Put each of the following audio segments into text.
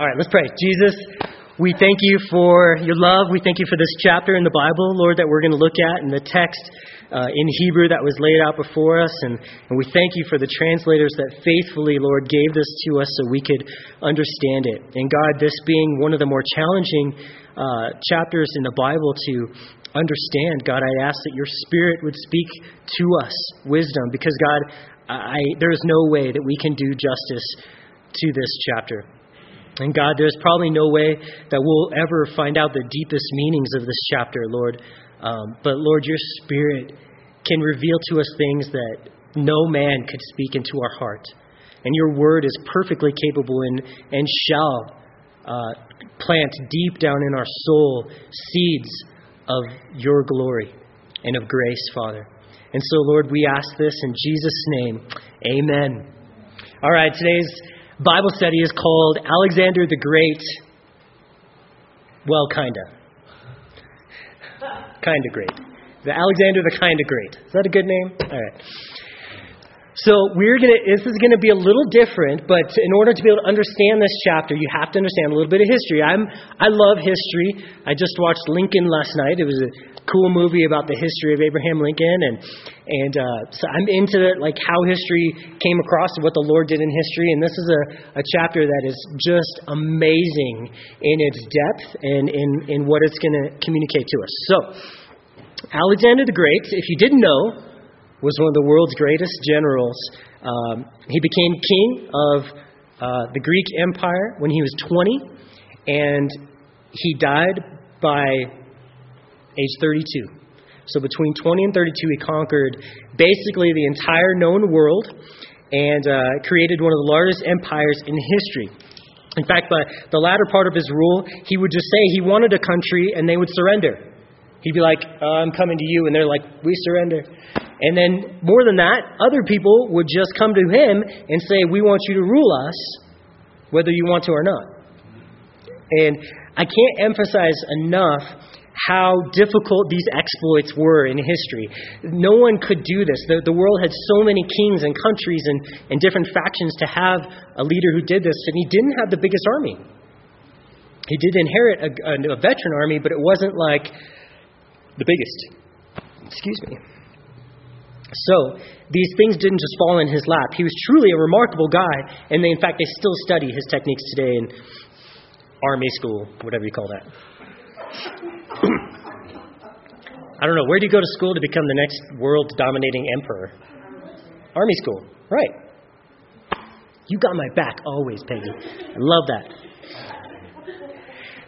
All right, let's pray. Jesus, we thank you for your love. We thank you for this chapter in the Bible, Lord, that we're going to look at, and the text uh, in Hebrew that was laid out before us. And, and we thank you for the translators that faithfully, Lord, gave this to us so we could understand it. And God, this being one of the more challenging uh, chapters in the Bible to understand, God, I ask that your Spirit would speak to us wisdom, because God, I, there is no way that we can do justice to this chapter. And God, there's probably no way that we'll ever find out the deepest meanings of this chapter, Lord. Um, but Lord, your Spirit can reveal to us things that no man could speak into our heart. And your word is perfectly capable and, and shall uh, plant deep down in our soul seeds of your glory and of grace, Father. And so, Lord, we ask this in Jesus' name. Amen. All right, today's Bible study is called Alexander the Great. Well, kinda. Kinda great. The Alexander the Kinda Great. Is that a good name? All right. So we're gonna. This is gonna be a little different, but in order to be able to understand this chapter, you have to understand a little bit of history. I'm. I love history. I just watched Lincoln last night. It was a cool movie about the history of Abraham Lincoln, and and uh, so I'm into like how history came across and what the Lord did in history. And this is a, a chapter that is just amazing in its depth and in in what it's going to communicate to us. So Alexander the Great, if you didn't know was one of the world's greatest generals. Um, he became king of uh, the Greek Empire when he was 20, and he died by age 32. So between 20 and 32, he conquered basically the entire known world and uh, created one of the largest empires in history. In fact, by the latter part of his rule, he would just say he wanted a country and they would surrender. He'd be like, uh, I'm coming to you. And they're like, We surrender. And then, more than that, other people would just come to him and say, We want you to rule us, whether you want to or not. And I can't emphasize enough how difficult these exploits were in history. No one could do this. The, the world had so many kings and countries and, and different factions to have a leader who did this, and he didn't have the biggest army. He did inherit a, a, a veteran army, but it wasn't like the biggest. Excuse me. So, these things didn't just fall in his lap. He was truly a remarkable guy, and they, in fact, they still study his techniques today in army school, whatever you call that. I don't know. Where do you go to school to become the next world dominating emperor? Army school. Right. You got my back always, Peggy. I love that.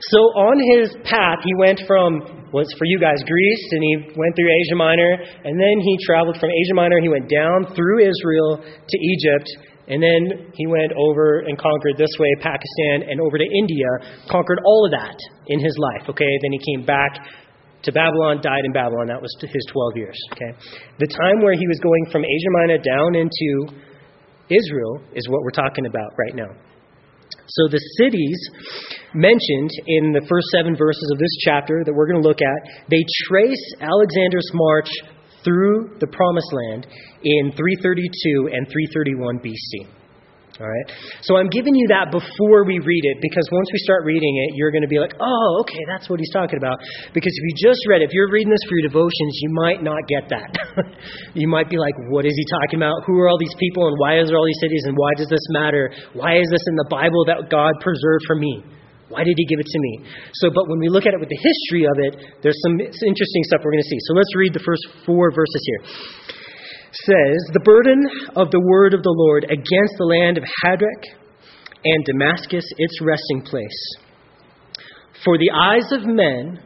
So, on his path, he went from was for you guys Greece, and he went through Asia Minor, and then he traveled from Asia Minor. He went down through Israel to Egypt, and then he went over and conquered this way Pakistan and over to India, conquered all of that in his life. Okay, then he came back to Babylon, died in Babylon. That was his 12 years. Okay, the time where he was going from Asia Minor down into Israel is what we're talking about right now. So the cities mentioned in the first seven verses of this chapter that we're going to look at, they trace Alexander's march through the promised land in 332 and 331 BC. All right? So I'm giving you that before we read it because once we start reading it, you're going to be like, oh, okay, that's what he's talking about. Because if you just read it, if you're reading this for your devotions, you might not get that. you might be like, what is he talking about? Who are all these people and why is there all these cities and why does this matter? Why is this in the Bible that God preserved for me? Why did he give it to me? So, but when we look at it with the history of it, there's some interesting stuff we're going to see. So let's read the first four verses here says, The burden of the word of the Lord against the land of Hadrach and Damascus, its resting place. For the eyes of men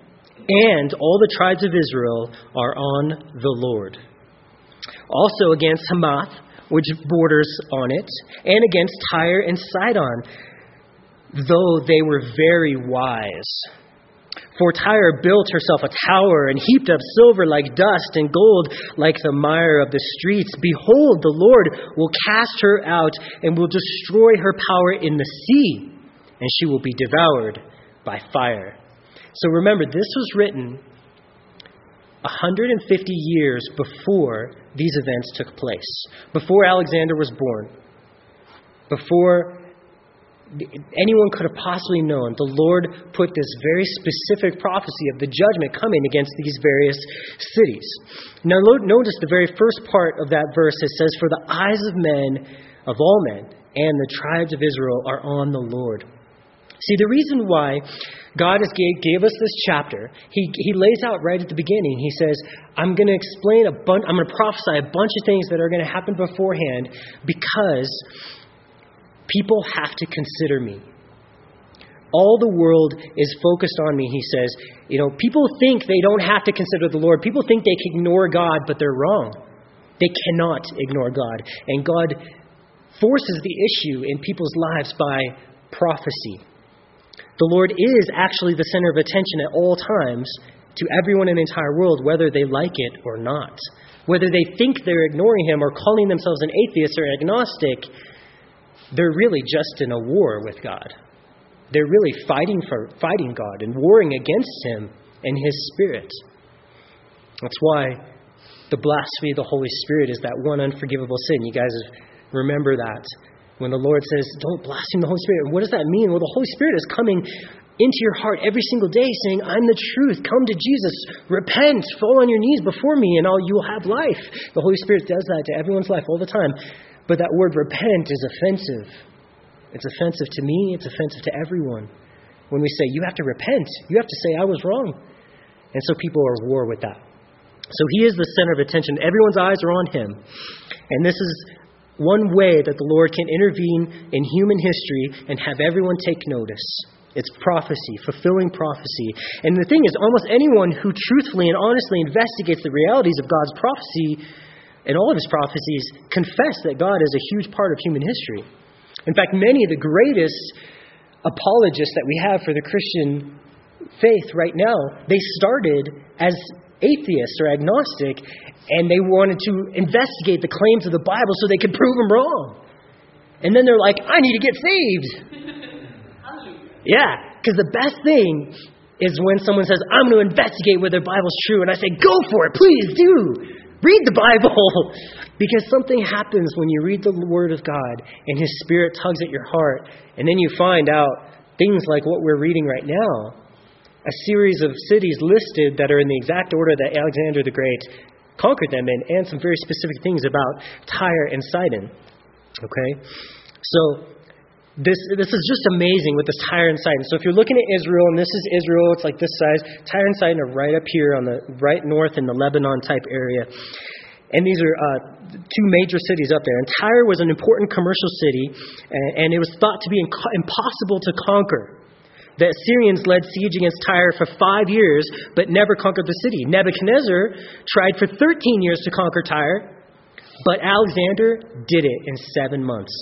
and all the tribes of Israel are on the Lord. Also against Hamath, which borders on it, and against Tyre and Sidon, though they were very wise. For Tyre built herself a tower and heaped up silver like dust and gold like the mire of the streets. Behold, the Lord will cast her out and will destroy her power in the sea, and she will be devoured by fire. So remember, this was written 150 years before these events took place, before Alexander was born, before anyone could have possibly known, the Lord put this very specific prophecy of the judgment coming against these various cities. Now, notice the very first part of that verse. It says, For the eyes of men, of all men, and the tribes of Israel are on the Lord. See, the reason why God has gave, gave us this chapter, he, he lays out right at the beginning. He says, I'm going to explain a bunch, I'm going to prophesy a bunch of things that are going to happen beforehand because People have to consider me. All the world is focused on me, he says. You know, people think they don't have to consider the Lord. People think they can ignore God, but they're wrong. They cannot ignore God. And God forces the issue in people's lives by prophecy. The Lord is actually the center of attention at all times to everyone in the entire world, whether they like it or not. Whether they think they're ignoring Him or calling themselves an atheist or agnostic, they're really just in a war with God. They're really fighting for fighting God and warring against him and his spirit. That's why the blasphemy of the Holy Spirit is that one unforgivable sin. You guys remember that. When the Lord says, Don't blaspheme the Holy Spirit. What does that mean? Well, the Holy Spirit is coming into your heart every single day saying, I'm the truth. Come to Jesus. Repent. Fall on your knees before me, and all you will have life. The Holy Spirit does that to everyone's life all the time. But that word repent is offensive. It's offensive to me, it's offensive to everyone. When we say, you have to repent, you have to say, I was wrong. And so people are at war with that. So he is the center of attention. Everyone's eyes are on him. And this is one way that the Lord can intervene in human history and have everyone take notice. It's prophecy, fulfilling prophecy. And the thing is, almost anyone who truthfully and honestly investigates the realities of God's prophecy and all of his prophecies confess that God is a huge part of human history. In fact, many of the greatest apologists that we have for the Christian faith right now, they started as atheists or agnostic, and they wanted to investigate the claims of the Bible so they could prove them wrong. And then they're like, I need to get saved. yeah, because the best thing is when someone says, I'm going to investigate whether the Bible's true, and I say, go for it, please do. Read the Bible. because something happens when you read the Word of God and His Spirit tugs at your heart, and then you find out things like what we're reading right now a series of cities listed that are in the exact order that Alexander the Great conquered them in, and some very specific things about Tyre and Sidon. Okay? So, this, this is just amazing with this Tyre and Sidon. So if you're looking at Israel, and this is Israel, it's like this size. Tyre and Sidon are right up here on the right north in the Lebanon type area. And these are uh, two major cities up there. And Tyre was an important commercial city, and, and it was thought to be impossible to conquer. The Assyrians led siege against Tyre for five years, but never conquered the city. Nebuchadnezzar tried for 13 years to conquer Tyre, but Alexander did it in seven months.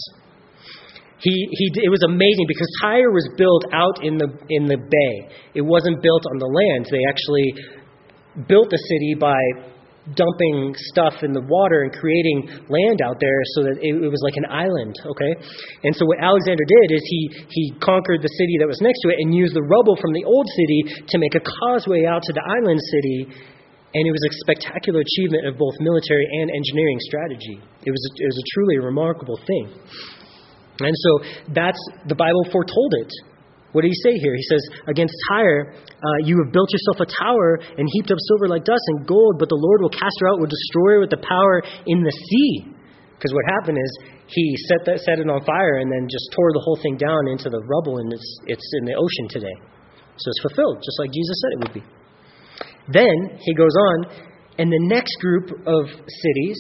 He, he, it was amazing because Tyre was built out in the, in the bay. It wasn't built on the land. They actually built the city by dumping stuff in the water and creating land out there so that it, it, was like an island, okay? And so what Alexander did is he, he conquered the city that was next to it and used the rubble from the old city to make a causeway out to the island city. And it was a spectacular achievement of both military and engineering strategy. It was it was a truly remarkable thing. And so that's the Bible foretold it. What did he say here? He says, Against Tyre, uh, you have built yourself a tower and heaped up silver like dust and gold, but the Lord will cast her out, will destroy her with the power in the sea. Because what happened is he set, that, set it on fire and then just tore the whole thing down into the rubble, and it's, it's in the ocean today. So it's fulfilled, just like Jesus said it would be. Then he goes on, and the next group of cities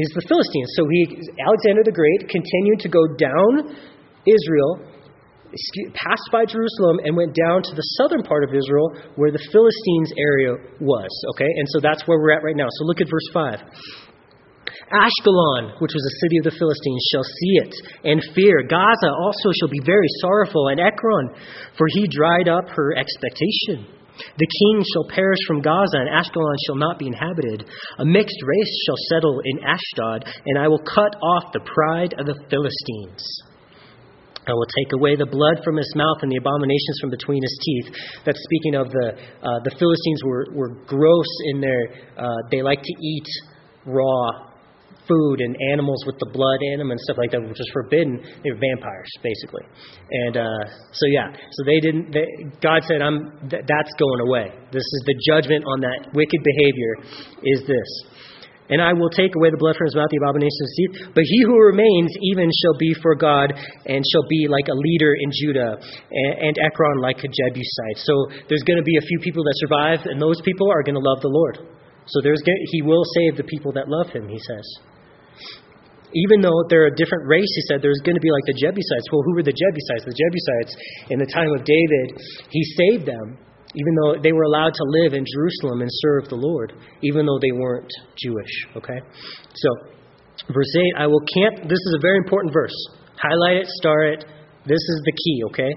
is the Philistines. So he, Alexander the Great continued to go down Israel, passed by Jerusalem, and went down to the southern part of Israel where the Philistines area was. Okay, and so that's where we're at right now. So look at verse 5. Ashkelon, which was a city of the Philistines, shall see it and fear. Gaza also shall be very sorrowful, and Ekron, for he dried up her expectation. The king shall perish from Gaza, and Ashkelon shall not be inhabited. A mixed race shall settle in Ashdod, and I will cut off the pride of the Philistines. I will take away the blood from his mouth and the abominations from between his teeth. That's speaking of the uh, the Philistines were, were gross in their uh, they like to eat raw food and animals with the blood in them and stuff like that, which was forbidden. They were vampires, basically. And uh, so, yeah, so they didn't. They, God said, "I'm th- that's going away. This is the judgment on that wicked behavior. Is this." And I will take away the blood from his mouth, the abomination of his teeth. But he who remains even shall be for God, and shall be like a leader in Judah, and, and Ekron like a Jebusite. So there's going to be a few people that survive, and those people are going to love the Lord. So there's he will save the people that love him, he says. Even though they're a different race, he said, there's going to be like the Jebusites. Well, who were the Jebusites? The Jebusites, in the time of David, he saved them even though they were allowed to live in Jerusalem and serve the Lord, even though they weren't Jewish. Okay? So, verse 8 I will camp. This is a very important verse. Highlight it, star it. This is the key, okay?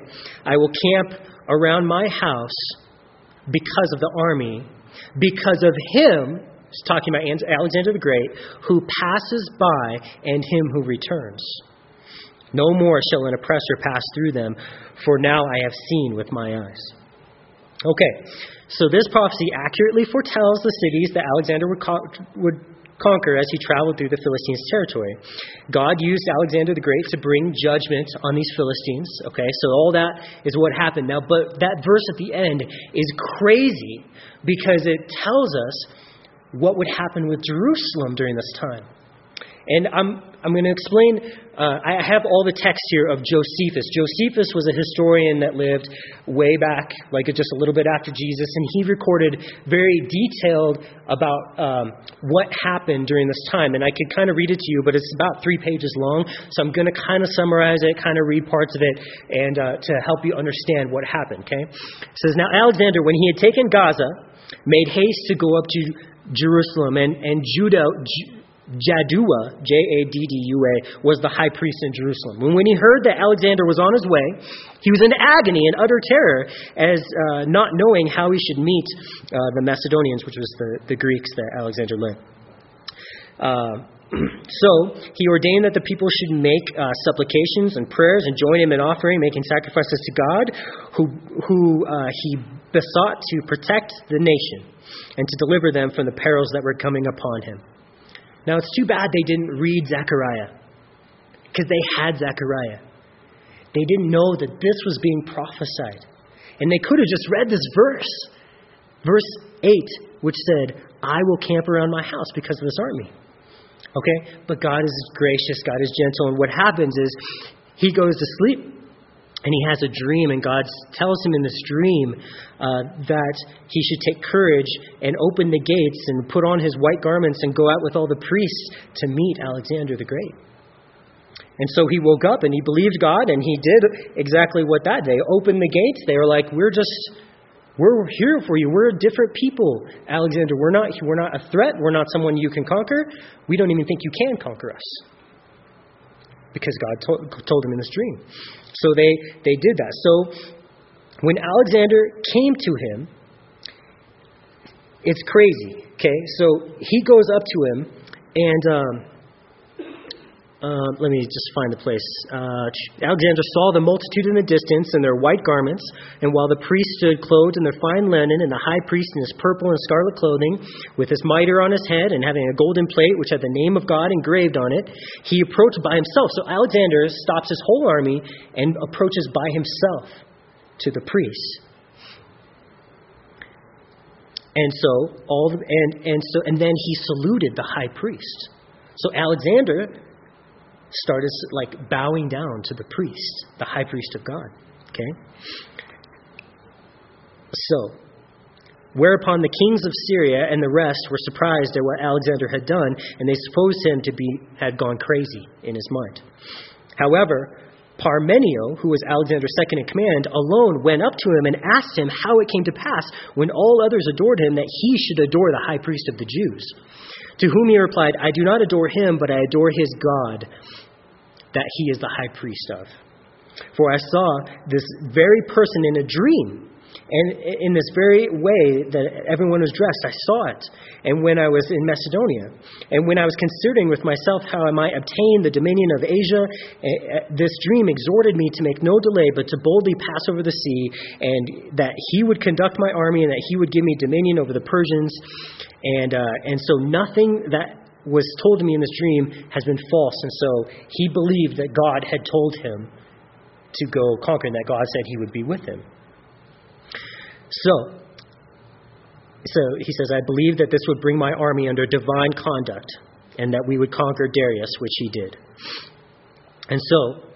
I will camp around my house because of the army, because of him, he's talking about Alexander the Great, who passes by and him who returns. No more shall an oppressor pass through them, for now I have seen with my eyes. Okay, so this prophecy accurately foretells the cities that Alexander would, would conquer as he traveled through the Philistines' territory. God used Alexander the Great to bring judgment on these Philistines. Okay, so all that is what happened. Now, but that verse at the end is crazy because it tells us what would happen with Jerusalem during this time. And I'm, I'm going to explain. Uh, I have all the text here of Josephus. Josephus was a historian that lived way back, like just a little bit after Jesus, and he recorded very detailed about um, what happened during this time. And I could kind of read it to you, but it's about three pages long, so I'm going to kind of summarize it, kind of read parts of it, and uh, to help you understand what happened. Okay, it says now Alexander, when he had taken Gaza, made haste to go up to Jerusalem, and and Judah. Jaddua, J A D D U A, was the high priest in Jerusalem. And when he heard that Alexander was on his way, he was in agony and utter terror, as uh, not knowing how he should meet uh, the Macedonians, which was the, the Greeks that Alexander led. Uh, so he ordained that the people should make uh, supplications and prayers and join him in offering, making sacrifices to God, who, who uh, he besought to protect the nation and to deliver them from the perils that were coming upon him. Now, it's too bad they didn't read Zechariah because they had Zechariah. They didn't know that this was being prophesied. And they could have just read this verse, verse 8, which said, I will camp around my house because of this army. Okay? But God is gracious, God is gentle, and what happens is he goes to sleep and he has a dream, and God tells him in this dream uh, that he should take courage and open the gates and put on his white garments and go out with all the priests to meet Alexander the Great. And so he woke up and he believed God, and he did exactly what that day. Opened the gates. They were like, "We're just, we're here for you. We're a different people, Alexander. We're not, we're not a threat. We're not someone you can conquer. We don't even think you can conquer us." Because God told, told him in this dream. So they, they did that. So when Alexander came to him, it's crazy. Okay, so he goes up to him, and um, uh, let me just find the place. Uh, Alexander saw the multitude in the distance in their white garments, and while the priest stood clothed in their fine linen, and the high priest in his purple and scarlet clothing, with his mitre on his head, and having a golden plate which had the name of God engraved on it, he approached by himself. So Alexander stops his whole army and approaches by himself to the priest. And so all the, and and so and then he saluted the high priest. So Alexander started like bowing down to the priest, the high priest of God. Okay? So, whereupon the kings of Syria and the rest were surprised at what Alexander had done, and they supposed him to be had gone crazy in his mind. However, Parmenio, who was Alexander's second in command, alone went up to him and asked him how it came to pass, when all others adored him, that he should adore the high priest of the Jews. To whom he replied, I do not adore him, but I adore his God, that he is the high priest of. For I saw this very person in a dream, and in this very way that everyone was dressed, I saw it. And when I was in Macedonia, and when I was considering with myself how I might obtain the dominion of Asia, eh, eh, this dream exhorted me to make no delay, but to boldly pass over the sea, and that he would conduct my army, and that he would give me dominion over the Persians. And, uh, and so nothing that was told to me in this dream has been false. And so he believed that God had told him to go conquer and that God said he would be with him. So, so he says, I believe that this would bring my army under divine conduct and that we would conquer Darius, which he did. And so,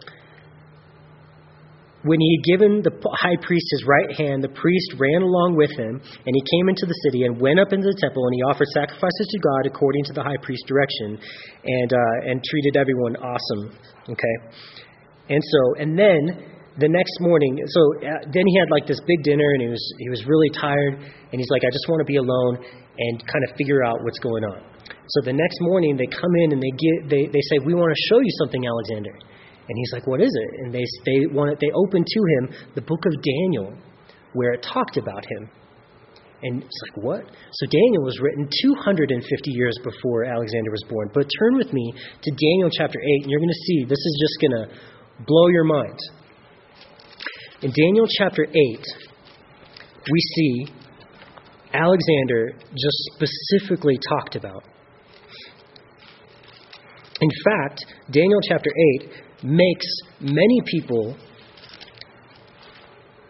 when he had given the high priest his right hand, the priest ran along with him, and he came into the city and went up into the temple, and he offered sacrifices to God according to the high priest's direction, and uh, and treated everyone awesome. Okay, and so and then the next morning, so uh, then he had like this big dinner, and he was he was really tired, and he's like, I just want to be alone and kind of figure out what's going on. So the next morning, they come in and they get they they say, we want to show you something, Alexander. And he's like, What is it? And they, they, wanted, they opened to him the book of Daniel, where it talked about him. And it's like, What? So Daniel was written 250 years before Alexander was born. But turn with me to Daniel chapter 8, and you're going to see this is just going to blow your mind. In Daniel chapter 8, we see Alexander just specifically talked about. In fact, Daniel chapter 8 makes many people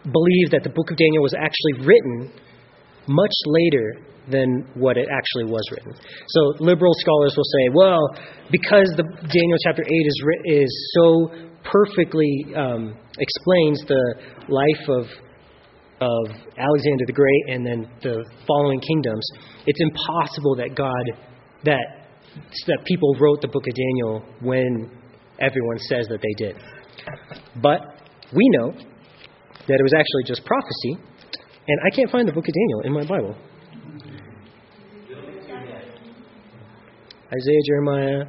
believe that the book of Daniel was actually written much later than what it actually was written. So liberal scholars will say, well, because the Daniel chapter 8 is, is so perfectly um, explains the life of of Alexander the Great and then the following kingdoms, it's impossible that God that that people wrote the book of Daniel when everyone says that they did. But we know that it was actually just prophecy, and I can't find the book of Daniel in my Bible. Isaiah, Jeremiah,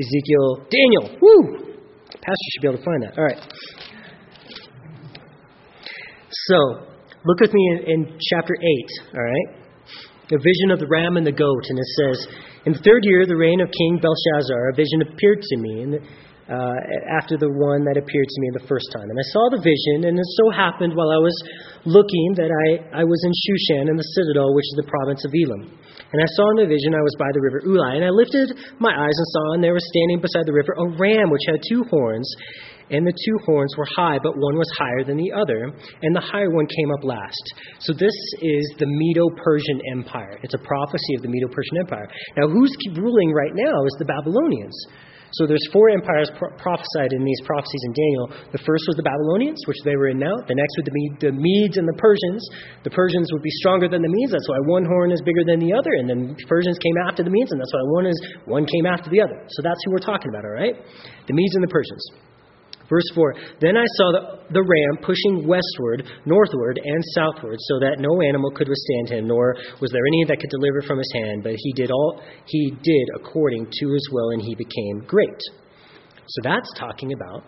Ezekiel, Daniel. Woo! Pastor should be able to find that. All right. So, look with me in, in chapter 8, all right? The vision of the ram and the goat, and it says, In the third year of the reign of King Belshazzar, a vision appeared to me, and uh, after the one that appeared to me the first time. And I saw the vision, and it so happened while I was looking that I, I was in Shushan in the citadel, which is the province of Elam. And I saw in the vision I was by the river Ulai, and I lifted my eyes and saw, and there was standing beside the river a ram which had two horns, and the two horns were high, but one was higher than the other, and the higher one came up last. So this is the Medo Persian Empire. It's a prophecy of the Medo Persian Empire. Now, who's ruling right now is the Babylonians. So there's four empires pro- prophesied in these prophecies in Daniel. The first was the Babylonians, which they were in now. The next would be the Medes and the Persians. The Persians would be stronger than the Medes. That's why one horn is bigger than the other. And then the Persians came after the Medes, and that's why one is one came after the other. So that's who we're talking about, all right? The Medes and the Persians. Verse 4 Then I saw the, the ram pushing westward, northward, and southward, so that no animal could withstand him, nor was there any that could deliver from his hand. But he did all he did according to his will, and he became great. So that's talking about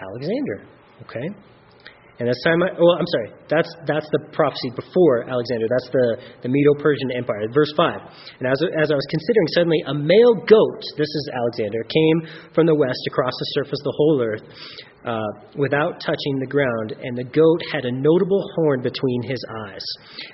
Alexander. Okay? And that's time well, I'm sorry, that's, that's the prophecy before Alexander. That's the, the Medo Persian Empire. Verse 5. And as, as I was considering, suddenly a male goat, this is Alexander, came from the west across the surface of the whole earth uh, without touching the ground, and the goat had a notable horn between his eyes.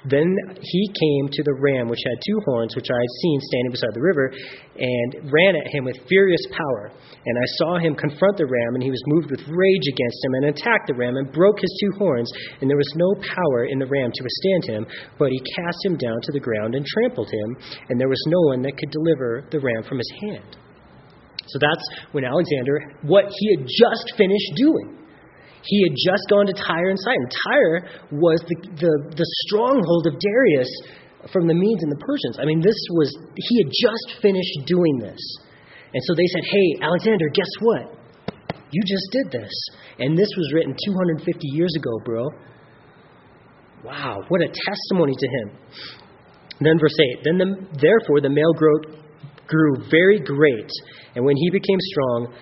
Then he came to the ram, which had two horns, which I had seen standing beside the river, and ran at him with furious power. And I saw him confront the ram, and he was moved with rage against him, and attacked the ram, and broke his two horns, and there was no power in the ram to withstand him, but he cast him down to the ground and trampled him, and there was no one that could deliver the ram from his hand. So that's when Alexander, what he had just finished doing. He had just gone to Tyre and Sidon. Tyre was the, the, the stronghold of Darius from the Medes and the Persians. I mean, this was, he had just finished doing this. And so they said, Hey, Alexander, guess what? You just did this. And this was written 250 years ago, bro. Wow, what a testimony to him. Then verse 8 Then the, therefore the male goat grew very great and when he became strong,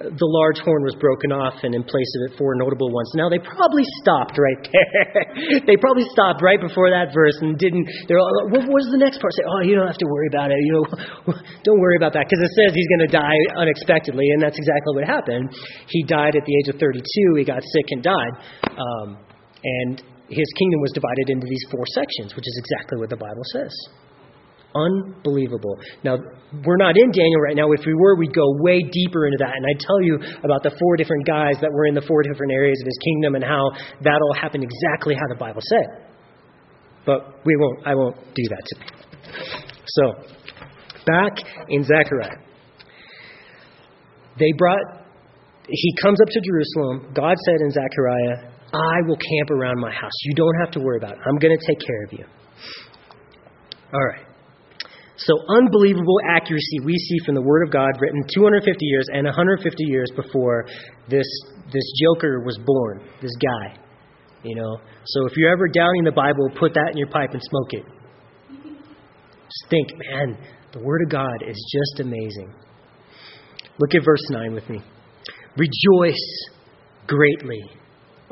the large horn was broken off, and in place of it, four notable ones. Now, they probably stopped right there. they probably stopped right before that verse and didn't. They're all, what was the next part? Say, oh, you don't have to worry about it. You know, don't worry about that because it says he's going to die unexpectedly, and that's exactly what happened. He died at the age of 32. He got sick and died, um, and his kingdom was divided into these four sections, which is exactly what the Bible says. Unbelievable. Now, we're not in Daniel right now. If we were, we'd go way deeper into that. And I'd tell you about the four different guys that were in the four different areas of his kingdom and how that all happened exactly how the Bible said. But we won't, I won't do that today. So, back in Zechariah. They brought, he comes up to Jerusalem. God said in Zechariah, I will camp around my house. You don't have to worry about it. I'm going to take care of you. All right. So, unbelievable accuracy we see from the Word of God written 250 years and 150 years before this, this joker was born, this guy. You know? So, if you're ever doubting the Bible, put that in your pipe and smoke it. Just think, man, the Word of God is just amazing. Look at verse 9 with me. Rejoice greatly,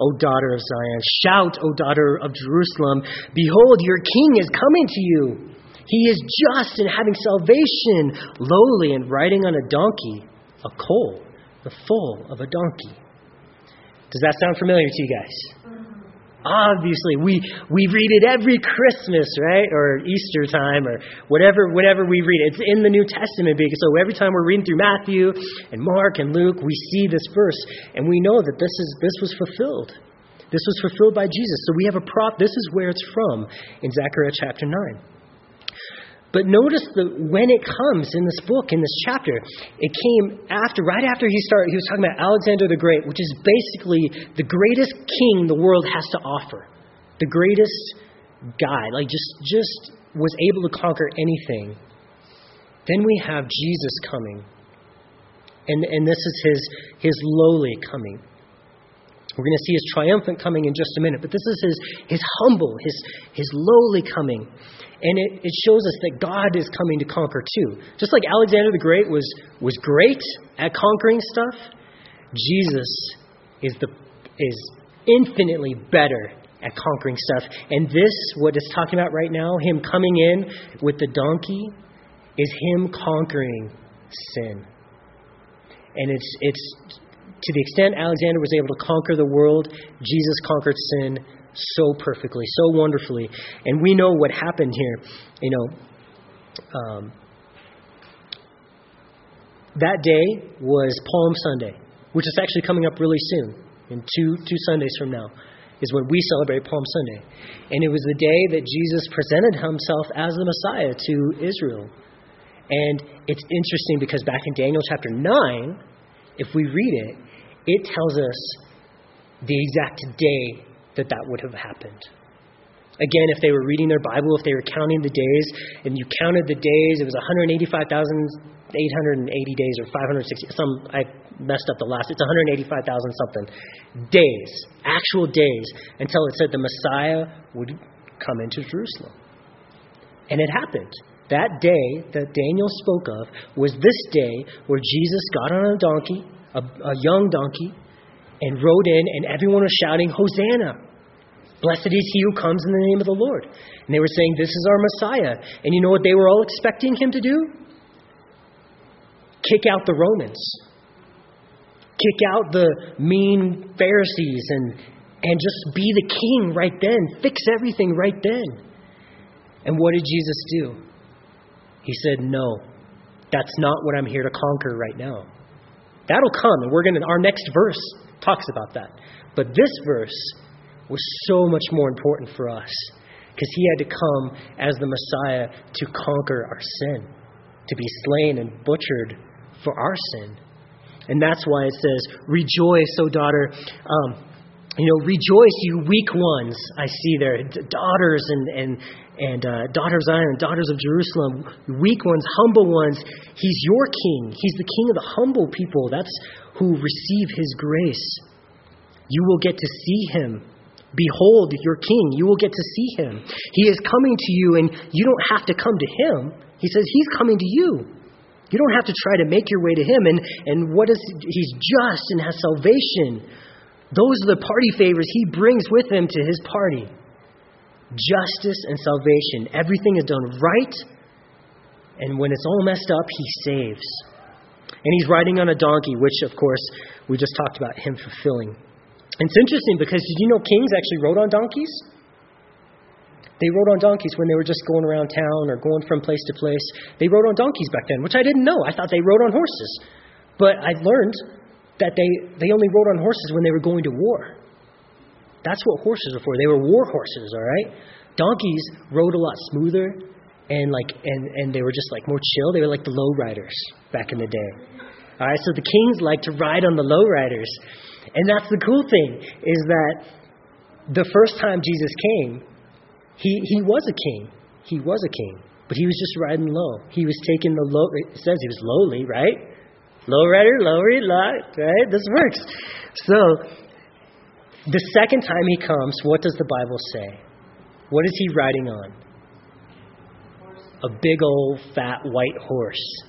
O daughter of Zion. Shout, O daughter of Jerusalem. Behold, your king is coming to you. He is just and having salvation, lowly and riding on a donkey, a colt, the foal of a donkey. Does that sound familiar to you guys? Mm-hmm. Obviously, we, we read it every Christmas, right? Or Easter time, or whatever, whatever we read. It's in the New Testament. Because, so every time we're reading through Matthew and Mark and Luke, we see this verse, and we know that this, is, this was fulfilled. This was fulfilled by Jesus. So we have a prop. This is where it's from in Zechariah chapter 9. But notice that when it comes in this book, in this chapter, it came after, right after he started, he was talking about Alexander the Great, which is basically the greatest king the world has to offer. The greatest guy, like just, just was able to conquer anything. Then we have Jesus coming. And, and this is his, his lowly coming. We're going to see his triumphant coming in just a minute, but this is his, his humble, his, his lowly coming. And it, it shows us that God is coming to conquer too. Just like Alexander the Great was, was great at conquering stuff, Jesus is, the, is infinitely better at conquering stuff. And this, what it's talking about right now, him coming in with the donkey, is him conquering sin. And it's, it's to the extent Alexander was able to conquer the world, Jesus conquered sin so perfectly, so wonderfully. And we know what happened here. You know, um, that day was Palm Sunday, which is actually coming up really soon, in two, two Sundays from now, is when we celebrate Palm Sunday. And it was the day that Jesus presented himself as the Messiah to Israel. And it's interesting because back in Daniel chapter 9, if we read it, it tells us the exact day that that would have happened. Again, if they were reading their Bible, if they were counting the days, and you counted the days, it was 185,880 days or 560. Some I messed up the last. It's 185,000 something days, actual days, until it said the Messiah would come into Jerusalem. And it happened. That day that Daniel spoke of was this day where Jesus got on a donkey, a, a young donkey, and rode in, and everyone was shouting, Hosanna! Blessed is he who comes in the name of the Lord. And they were saying, This is our Messiah. And you know what they were all expecting him to do? Kick out the Romans, kick out the mean Pharisees, and, and just be the king right then, fix everything right then. And what did Jesus do? He said, No, that's not what I'm here to conquer right now. That'll come, and we're to, our next verse talks about that. But this verse, was so much more important for us because he had to come as the Messiah to conquer our sin, to be slain and butchered for our sin. And that's why it says, Rejoice, O daughter. Um, you know, rejoice, you weak ones. I see there, daughters and and and uh, daughters of Zion, daughters of Jerusalem, weak ones, humble ones. He's your king. He's the king of the humble people. That's who receive his grace. You will get to see him Behold your king. You will get to see him. He is coming to you, and you don't have to come to him. He says he's coming to you. You don't have to try to make your way to him. And, and what is he's just and has salvation. Those are the party favors he brings with him to his party. Justice and salvation. Everything is done right. And when it's all messed up, he saves. And he's riding on a donkey, which, of course, we just talked about him fulfilling. It's interesting because did you know kings actually rode on donkeys? They rode on donkeys when they were just going around town or going from place to place. They rode on donkeys back then, which I didn't know. I thought they rode on horses. But I learned that they, they only rode on horses when they were going to war. That's what horses are for. They were war horses, all right? Donkeys rode a lot smoother and like and, and they were just like more chill. They were like the low riders back in the day. All right, so the kings like to ride on the low riders. And that's the cool thing is that the first time Jesus came, he, he was a king. He was a king. But he was just riding low. He was taking the low, it says he was lowly, right? Low rider, lowery, lot, right? This works. So, the second time he comes, what does the Bible say? What is he riding on? A big old fat white horse,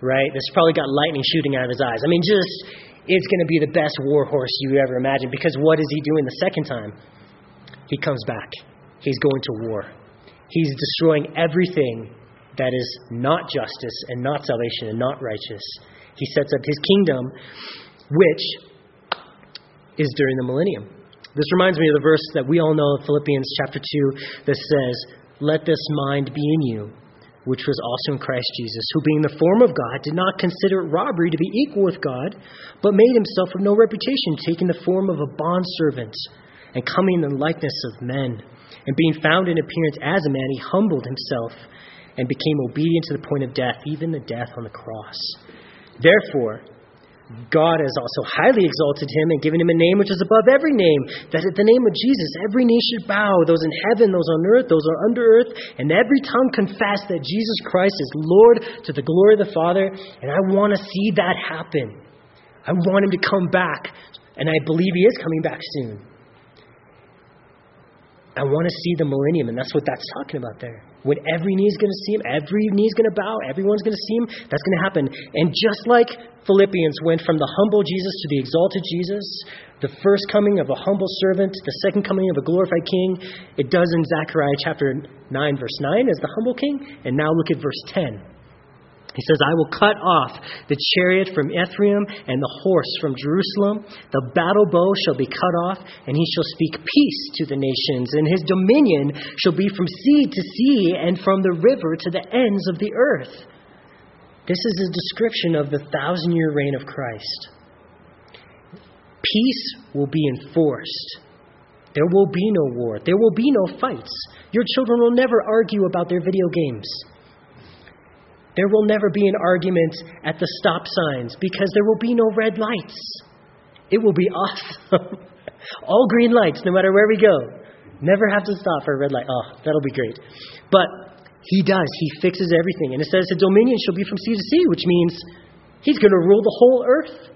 right? That's probably got lightning shooting out of his eyes. I mean, just, it's going to be the best war horse you ever imagined because what is he doing the second time? He comes back he's going to war. He's destroying everything that is not justice and not salvation and not righteous. He sets up his kingdom, which is during the millennium. This reminds me of the verse that we all know, in Philippians chapter 2, that says, Let this mind be in you, which was also in Christ Jesus, who being the form of God did not consider it robbery to be equal with God, but made himself of no reputation, taking the form of a bondservant and coming in the likeness of men. And being found in appearance as a man, he humbled himself and became obedient to the point of death, even the death on the cross. Therefore, God has also highly exalted him and given him a name which is above every name, that at the name of Jesus every knee should bow, those in heaven, those on earth, those are under earth, and every tongue confess that Jesus Christ is Lord to the glory of the Father. And I want to see that happen. I want him to come back, and I believe he is coming back soon. I want to see the millennium, and that's what that's talking about there. When every knee is going to see him, every knee is going to bow, everyone's going to see him, that's going to happen. And just like Philippians went from the humble Jesus to the exalted Jesus, the first coming of a humble servant, the second coming of a glorified king, it does in Zechariah chapter 9, verse 9, as the humble king. And now look at verse 10. He says, I will cut off the chariot from Ephraim and the horse from Jerusalem. The battle bow shall be cut off, and he shall speak peace to the nations, and his dominion shall be from sea to sea and from the river to the ends of the earth. This is a description of the thousand year reign of Christ. Peace will be enforced. There will be no war. There will be no fights. Your children will never argue about their video games. There will never be an argument at the stop signs because there will be no red lights. It will be awesome. All green lights, no matter where we go. Never have to stop for a red light. Oh, that'll be great. But he does. He fixes everything. And it says the dominion shall be from sea to sea, which means he's going to rule the whole earth.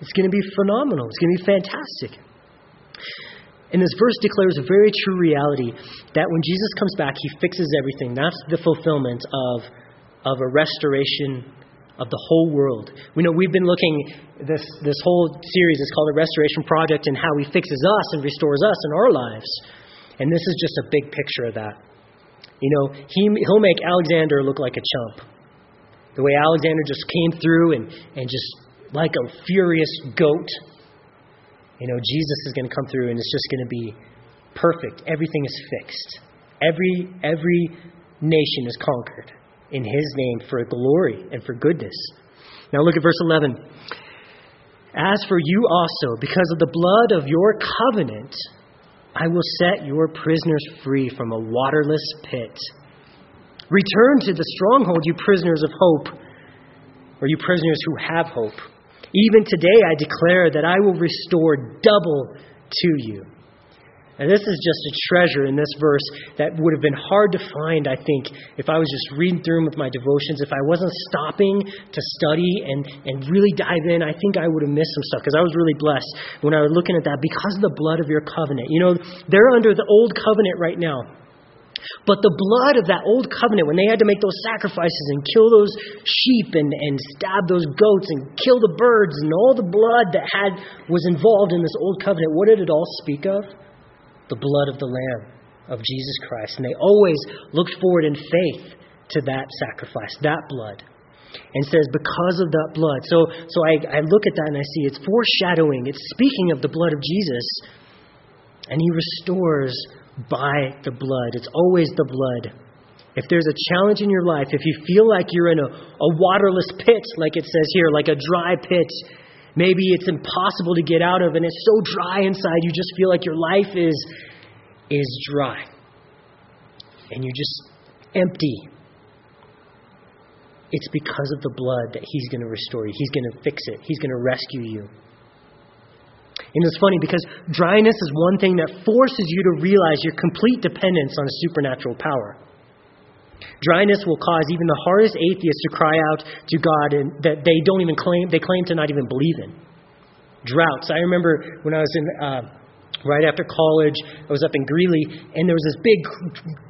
It's going to be phenomenal. It's going to be fantastic. And this verse declares a very true reality that when Jesus comes back, he fixes everything. That's the fulfillment of of a restoration of the whole world. We know we've been looking this this whole series is called the Restoration Project and how he fixes us and restores us in our lives. And this is just a big picture of that. You know, he he'll make Alexander look like a chump. The way Alexander just came through and, and just like a furious goat. You know, Jesus is going to come through and it's just going to be perfect. Everything is fixed. Every every nation is conquered in his name for glory and for goodness. Now look at verse 11. As for you also, because of the blood of your covenant, I will set your prisoners free from a waterless pit. Return to the stronghold, you prisoners of hope, or you prisoners who have hope. Even today I declare that I will restore double to you. And this is just a treasure in this verse that would have been hard to find, I think, if I was just reading through them with my devotions. If I wasn't stopping to study and, and really dive in, I think I would have missed some stuff because I was really blessed when I was looking at that because of the blood of your covenant. You know, they're under the old covenant right now. But the blood of that old covenant, when they had to make those sacrifices and kill those sheep and, and stab those goats and kill the birds and all the blood that had was involved in this old covenant, what did it all speak of? The blood of the Lamb of Jesus Christ. And they always looked forward in faith to that sacrifice, that blood. And says, because of that blood. So, so I, I look at that and I see it's foreshadowing, it's speaking of the blood of Jesus. And he restores by the blood. It's always the blood. If there's a challenge in your life, if you feel like you're in a, a waterless pit, like it says here, like a dry pit, maybe it's impossible to get out of and it's so dry inside you just feel like your life is is dry. And you're just empty. It's because of the blood that He's going to restore you. He's going to fix it. He's going to rescue you. And it's funny because dryness is one thing that forces you to realize your complete dependence on a supernatural power. Dryness will cause even the hardest atheists to cry out to God and that they don't even claim they claim to not even believe in. Droughts. I remember when I was in uh, right after college, I was up in Greeley, and there was this big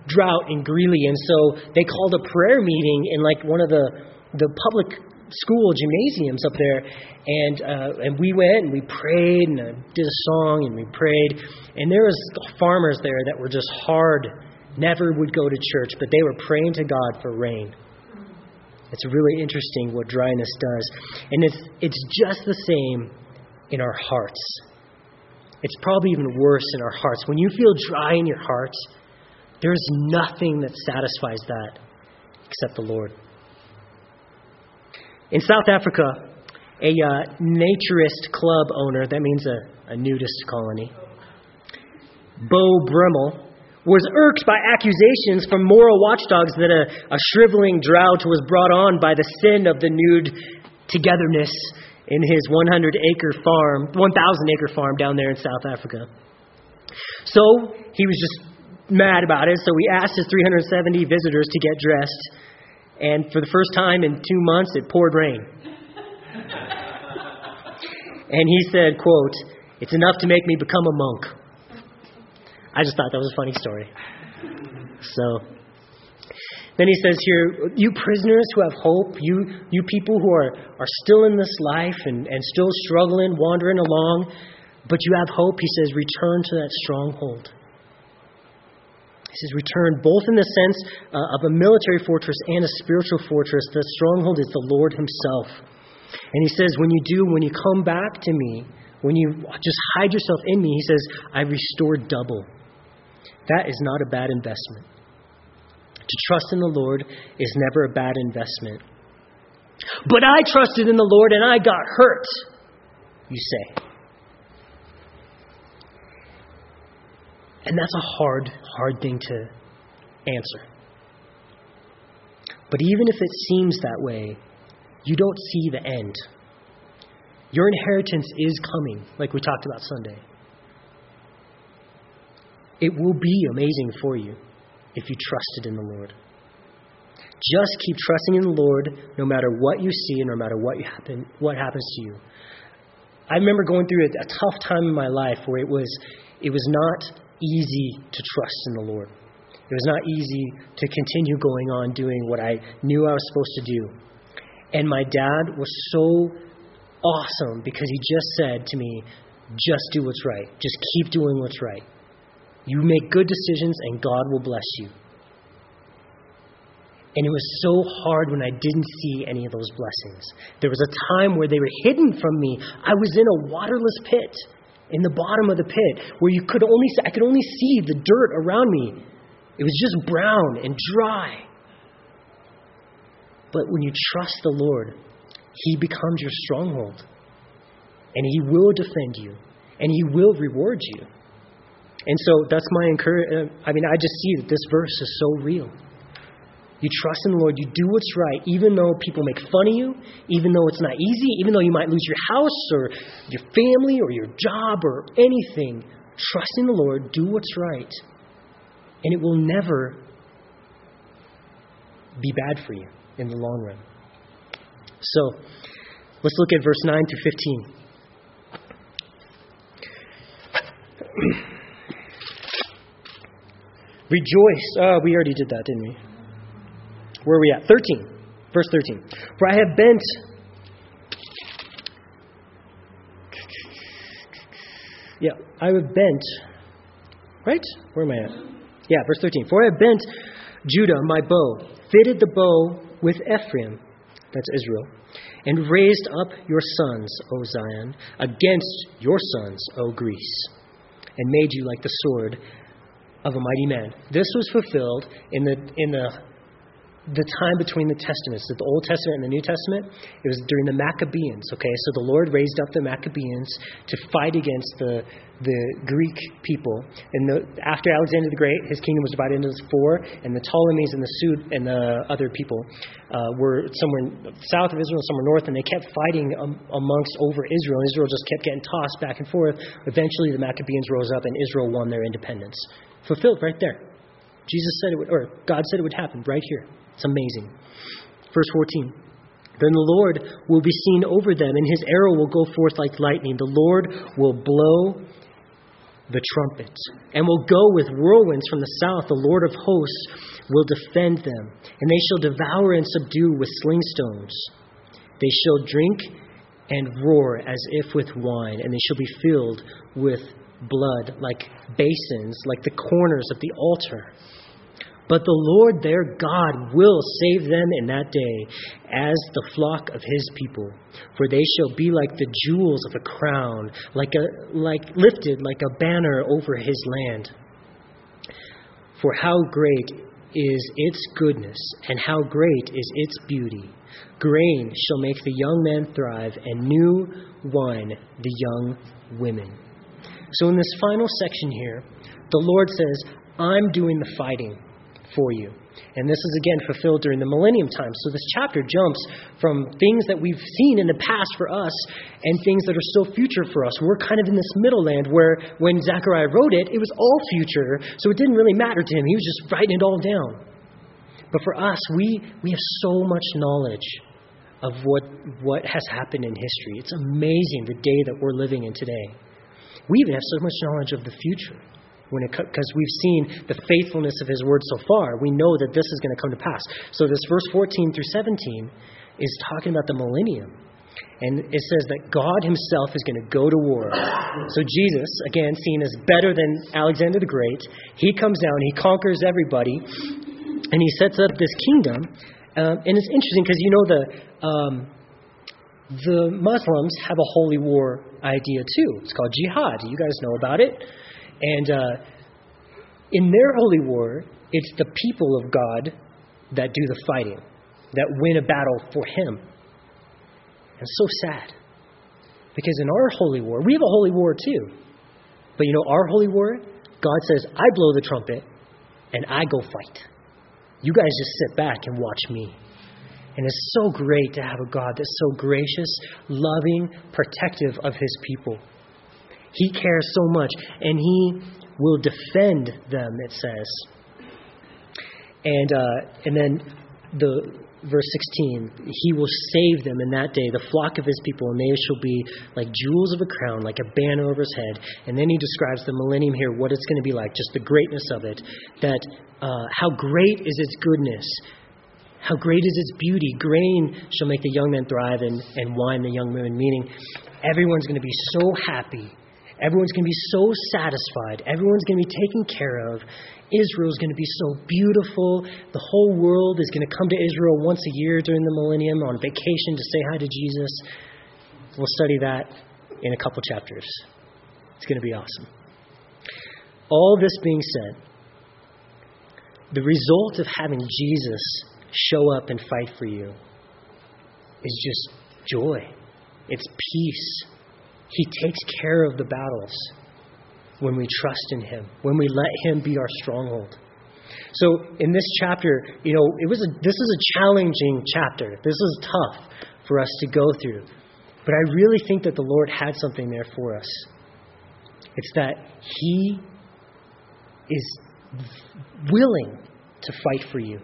drought in Greeley, and so they called a prayer meeting in like one of the the public school gymnasiums up there, and uh, and we went and we prayed and uh, did a song and we prayed, and there was farmers there that were just hard, never would go to church, but they were praying to God for rain. It's really interesting what dryness does, and it's it's just the same in our hearts. It's probably even worse in our hearts. When you feel dry in your heart, there's nothing that satisfies that except the Lord. In South Africa, a uh, naturist club owner, that means a, a nudist colony, Bo Brummel, was irked by accusations from moral watchdogs that a, a shriveling drought was brought on by the sin of the nude togetherness in his 100 acre farm, 1,000 acre farm down there in South Africa. So he was just mad about it, so he asked his 370 visitors to get dressed and for the first time in two months, it poured rain. and he said, quote, It's enough to make me become a monk. I just thought that was a funny story. So then he says here, you prisoners who have hope, you, you people who are, are still in this life and, and still struggling, wandering along, but you have hope, he says, return to that stronghold. He says, return both in the sense uh, of a military fortress and a spiritual fortress. The stronghold is the Lord Himself. And He says, when you do, when you come back to me, when you just hide yourself in me, He says, I restore double. That is not a bad investment. To trust in the Lord is never a bad investment. But I trusted in the Lord and I got hurt, you say. And that's a hard, hard thing to answer. But even if it seems that way, you don't see the end. Your inheritance is coming, like we talked about Sunday. It will be amazing for you if you trusted in the Lord. Just keep trusting in the Lord no matter what you see and no matter what, happen, what happens to you. I remember going through a, a tough time in my life where it was, it was not easy to trust in the Lord. It was not easy to continue going on doing what I knew I was supposed to do. And my dad was so awesome because he just said to me, just do what's right. Just keep doing what's right. You make good decisions and God will bless you. And it was so hard when I didn't see any of those blessings. There was a time where they were hidden from me. I was in a waterless pit in the bottom of the pit where you could only I could only see the dirt around me. It was just brown and dry. But when you trust the Lord, he becomes your stronghold. And he will defend you and he will reward you. And so that's my encouragement. Uh, I mean, I just see that this verse is so real. You trust in the Lord. You do what's right, even though people make fun of you, even though it's not easy, even though you might lose your house or your family or your job or anything. Trust in the Lord. Do what's right. And it will never be bad for you in the long run. So, let's look at verse 9 through 15. Rejoice. Uh, we already did that, didn't we? Where are we at? 13. Verse 13. For I have bent. Yeah, I have bent. Right? Where am I at? Yeah, verse 13. For I have bent Judah, my bow, fitted the bow with Ephraim, that's Israel, and raised up your sons, O Zion, against your sons, O Greece, and made you like the sword of a mighty man. This was fulfilled in the in the the time between the testaments, the Old Testament and the New Testament, it was during the Maccabees. Okay, so the Lord raised up the Maccabees to fight against the the Greek people. And the, after Alexander the Great, his kingdom was divided into four, and the Ptolemies and the Sud and the other people uh, were somewhere south of Israel, somewhere north, and they kept fighting um, amongst over Israel. And Israel just kept getting tossed back and forth. Eventually, the Maccabees rose up, and Israel won their independence. Fulfilled right there. Jesus said it would, or God said it would happen right here. It's amazing. Verse 14. Then the Lord will be seen over them, and his arrow will go forth like lightning. The Lord will blow the trumpet, and will go with whirlwinds from the south. The Lord of hosts will defend them, and they shall devour and subdue with sling stones. They shall drink and roar as if with wine, and they shall be filled with blood like basins, like the corners of the altar. But the Lord their God will save them in that day as the flock of his people. For they shall be like the jewels of a crown, like, a, like lifted like a banner over his land. For how great is its goodness, and how great is its beauty. Grain shall make the young men thrive, and new wine the young women. So, in this final section here, the Lord says, I'm doing the fighting for you. And this is again fulfilled during the millennium time. So this chapter jumps from things that we've seen in the past for us and things that are still future for us. We're kind of in this middle land where when Zechariah wrote it, it was all future, so it didn't really matter to him. He was just writing it all down. But for us, we, we have so much knowledge of what, what has happened in history. It's amazing the day that we're living in today. We even have so much knowledge of the future because we've seen the faithfulness of his word so far. We know that this is going to come to pass. So this verse 14 through 17 is talking about the millennium. And it says that god himself is going to go to war. So jesus again seen as better than alexander the great he comes down he conquers everybody and he sets up this kingdom. Um, and it's interesting because you know the um, the Muslims have a holy war idea too. It's called jihad. You guys know about it. And uh, in their holy war, it's the people of God that do the fighting, that win a battle for Him. And so sad. Because in our holy war, we have a holy war too. But you know, our holy war, God says, I blow the trumpet and I go fight. You guys just sit back and watch me. And it's so great to have a God that's so gracious, loving, protective of his people. He cares so much, and He will defend them, it says. And, uh, and then the verse 16 he will save them in that day the flock of his people and they shall be like jewels of a crown like a banner over his head and then he describes the millennium here what it's going to be like just the greatness of it that uh, how great is its goodness how great is its beauty grain shall make the young men thrive and, and wine the young women meaning everyone's going to be so happy Everyone's going to be so satisfied. Everyone's going to be taken care of. Israel's going to be so beautiful. The whole world is going to come to Israel once a year during the millennium on vacation to say hi to Jesus. We'll study that in a couple chapters. It's going to be awesome. All this being said, the result of having Jesus show up and fight for you is just joy. It's peace. He takes care of the battles when we trust in Him, when we let Him be our stronghold. So in this chapter, you know, it was a, this is a challenging chapter. This is tough for us to go through. But I really think that the Lord had something there for us. It's that He is willing to fight for you.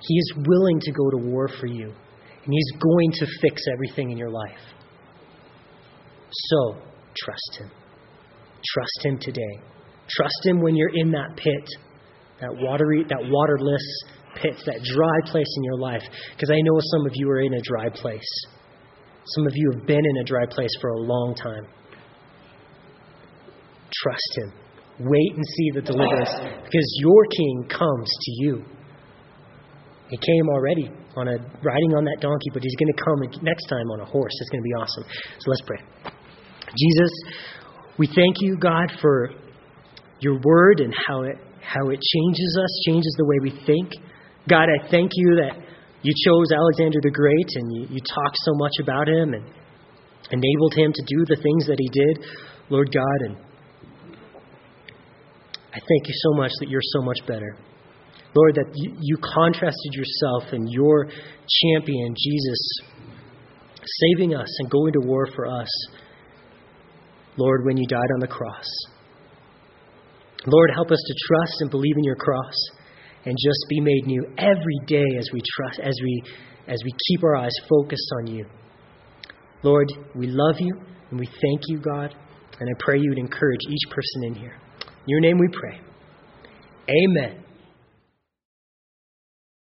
He is willing to go to war for you. And He's going to fix everything in your life. So, trust Him. Trust Him today. Trust Him when you're in that pit, that watery, that waterless pit, that dry place in your life. Because I know some of you are in a dry place. Some of you have been in a dry place for a long time. Trust Him. Wait and see the deliverance because your King comes to you. He came already on a riding on that donkey, but he's going to come next time on a horse. It's going to be awesome. So let's pray. Jesus, we thank you, God, for your word and how it, how it changes us, changes the way we think. God, I thank you that you chose Alexander the Great and you, you talked so much about him and enabled him to do the things that he did, Lord God. And I thank you so much that you're so much better. Lord, that you, contrasted yourself and your champion, Jesus, saving us and going to war for us, Lord, when you died on the cross. Lord, help us to trust and believe in your cross and just be made new every day as we trust as we as we keep our eyes focused on you. Lord, we love you and we thank you, God, and I pray you would encourage each person in here. In your name we pray. Amen.